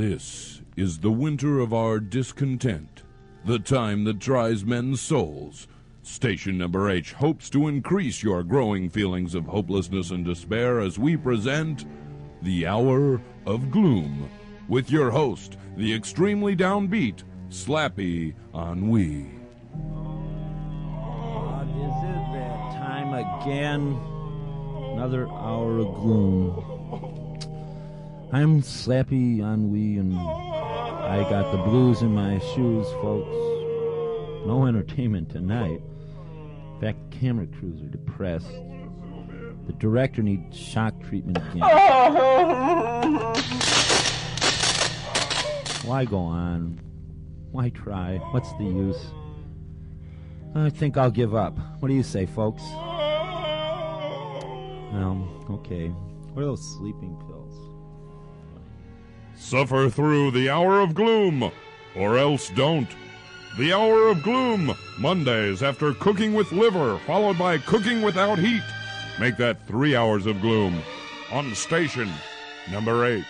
This is the winter of our discontent, the time that tries men's souls. Station number H hopes to increase your growing feelings of hopelessness and despair as we present The Hour of Gloom with your host, the extremely downbeat Slappy Ennui. God, is it that time again? Another hour of gloom. I'm Slappy on Ennui, and I got the blues in my shoes, folks. No entertainment tonight. In fact, the camera crews are depressed. The director needs shock treatment again. Why go on? Why try? What's the use? I think I'll give up. What do you say, folks? Well, okay. What are those sleeping pills? Suffer through the hour of gloom, or else don't. The hour of gloom, Mondays after cooking with liver, followed by cooking without heat. Make that three hours of gloom on station number eight.